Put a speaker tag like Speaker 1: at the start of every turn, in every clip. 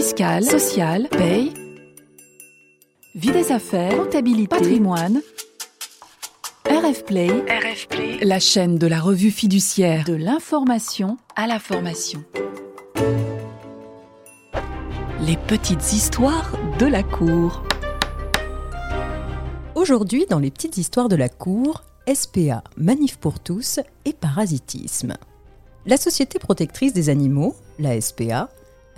Speaker 1: fiscale, sociale, paye, vie des affaires, comptabilité, patrimoine. RF Play,
Speaker 2: RF Play,
Speaker 1: la chaîne de la revue fiduciaire de l'information à la formation. Les petites histoires de la cour.
Speaker 3: Aujourd'hui, dans les petites histoires de la cour, SPA, Manif pour tous et parasitisme. La Société protectrice des animaux, la SPA,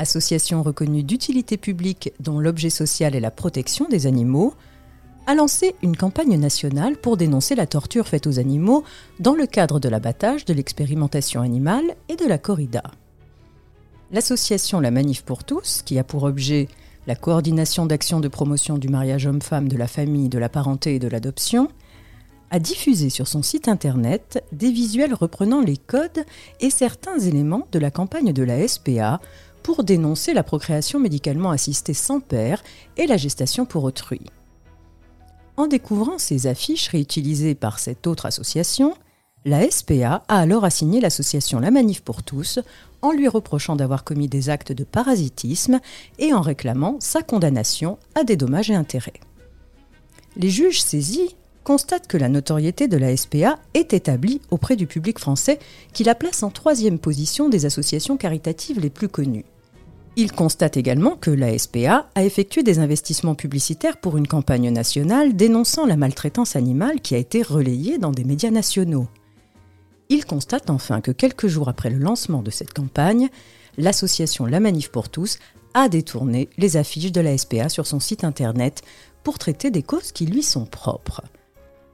Speaker 3: association reconnue d'utilité publique dont l'objet social est la protection des animaux, a lancé une campagne nationale pour dénoncer la torture faite aux animaux dans le cadre de l'abattage, de l'expérimentation animale et de la corrida. L'association La Manif pour tous, qui a pour objet la coordination d'actions de promotion du mariage homme-femme, de la famille, de la parenté et de l'adoption, a diffusé sur son site internet des visuels reprenant les codes et certains éléments de la campagne de la SPA pour dénoncer la procréation médicalement assistée sans père et la gestation pour autrui. En découvrant ces affiches réutilisées par cette autre association, la SPA a alors assigné l'association La Manif pour tous en lui reprochant d'avoir commis des actes de parasitisme et en réclamant sa condamnation à des dommages et intérêts. Les juges saisis constatent que la notoriété de la SPA est établie auprès du public français qui la place en troisième position des associations caritatives les plus connues. Ils constatent également que la SPA a effectué des investissements publicitaires pour une campagne nationale dénonçant la maltraitance animale qui a été relayée dans des médias nationaux. Ils constatent enfin que quelques jours après le lancement de cette campagne, l'association La Manif pour tous a détourné les affiches de la SPA sur son site internet pour traiter des causes qui lui sont propres.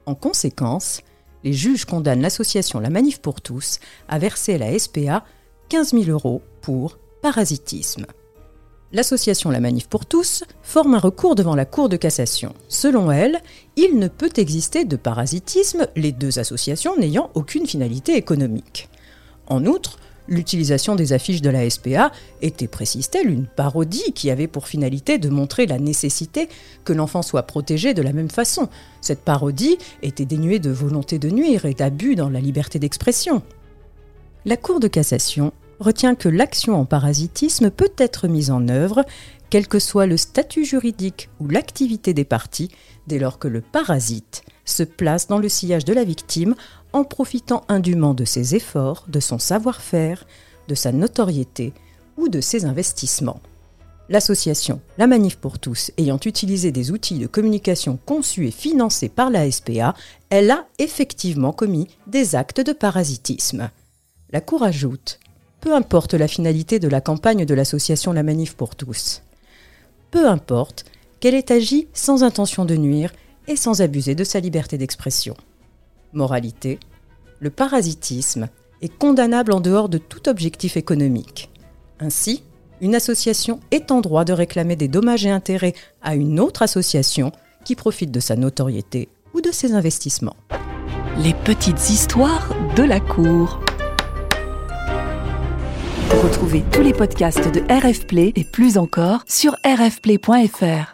Speaker 3: En conséquence, les juges condamnent l'association La Manif pour tous à verser à la SPA 15 000 euros pour parasitisme. L'association La Manif pour tous forme un recours devant la Cour de cassation. Selon elle, il ne peut exister de parasitisme, les deux associations n'ayant aucune finalité économique. En outre, l'utilisation des affiches de la SPA était, précise-t-elle, une parodie qui avait pour finalité de montrer la nécessité que l'enfant soit protégé de la même façon. Cette parodie était dénuée de volonté de nuire et d'abus dans la liberté d'expression. La Cour de cassation retient que l'action en parasitisme peut être mise en œuvre, quel que soit le statut juridique ou l'activité des parties, dès lors que le parasite se place dans le sillage de la victime en profitant indûment de ses efforts, de son savoir-faire, de sa notoriété ou de ses investissements. L'association La Manif pour tous ayant utilisé des outils de communication conçus et financés par la SPA, elle a effectivement commis des actes de parasitisme. La Cour ajoute peu importe la finalité de la campagne de l'association La Manif pour tous. Peu importe qu'elle ait agi sans intention de nuire et sans abuser de sa liberté d'expression. Moralité, le parasitisme est condamnable en dehors de tout objectif économique. Ainsi, une association est en droit de réclamer des dommages et intérêts à une autre association qui profite de sa notoriété ou de ses investissements.
Speaker 1: Les petites histoires de la cour. Retrouvez tous les podcasts de RF Play et plus encore sur rfplay.fr.